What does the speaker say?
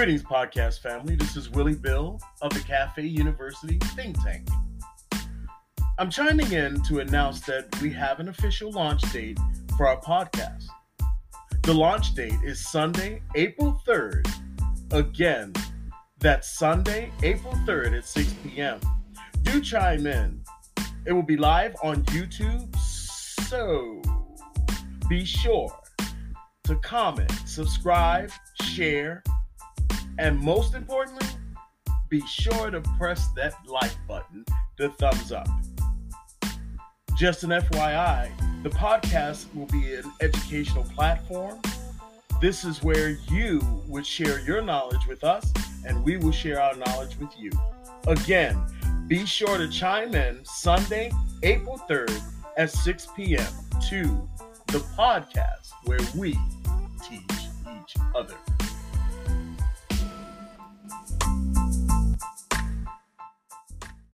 Greetings, podcast family. This is Willie Bill of the Cafe University Think Tank. I'm chiming in to announce that we have an official launch date for our podcast. The launch date is Sunday, April 3rd. Again, that's Sunday, April 3rd at 6 p.m. Do chime in. It will be live on YouTube, so be sure to comment, subscribe, share, and most importantly, be sure to press that like button, the thumbs up. Just an FYI, the podcast will be an educational platform. This is where you would share your knowledge with us, and we will share our knowledge with you. Again, be sure to chime in Sunday, April 3rd at 6 p.m. to the podcast where we teach each other.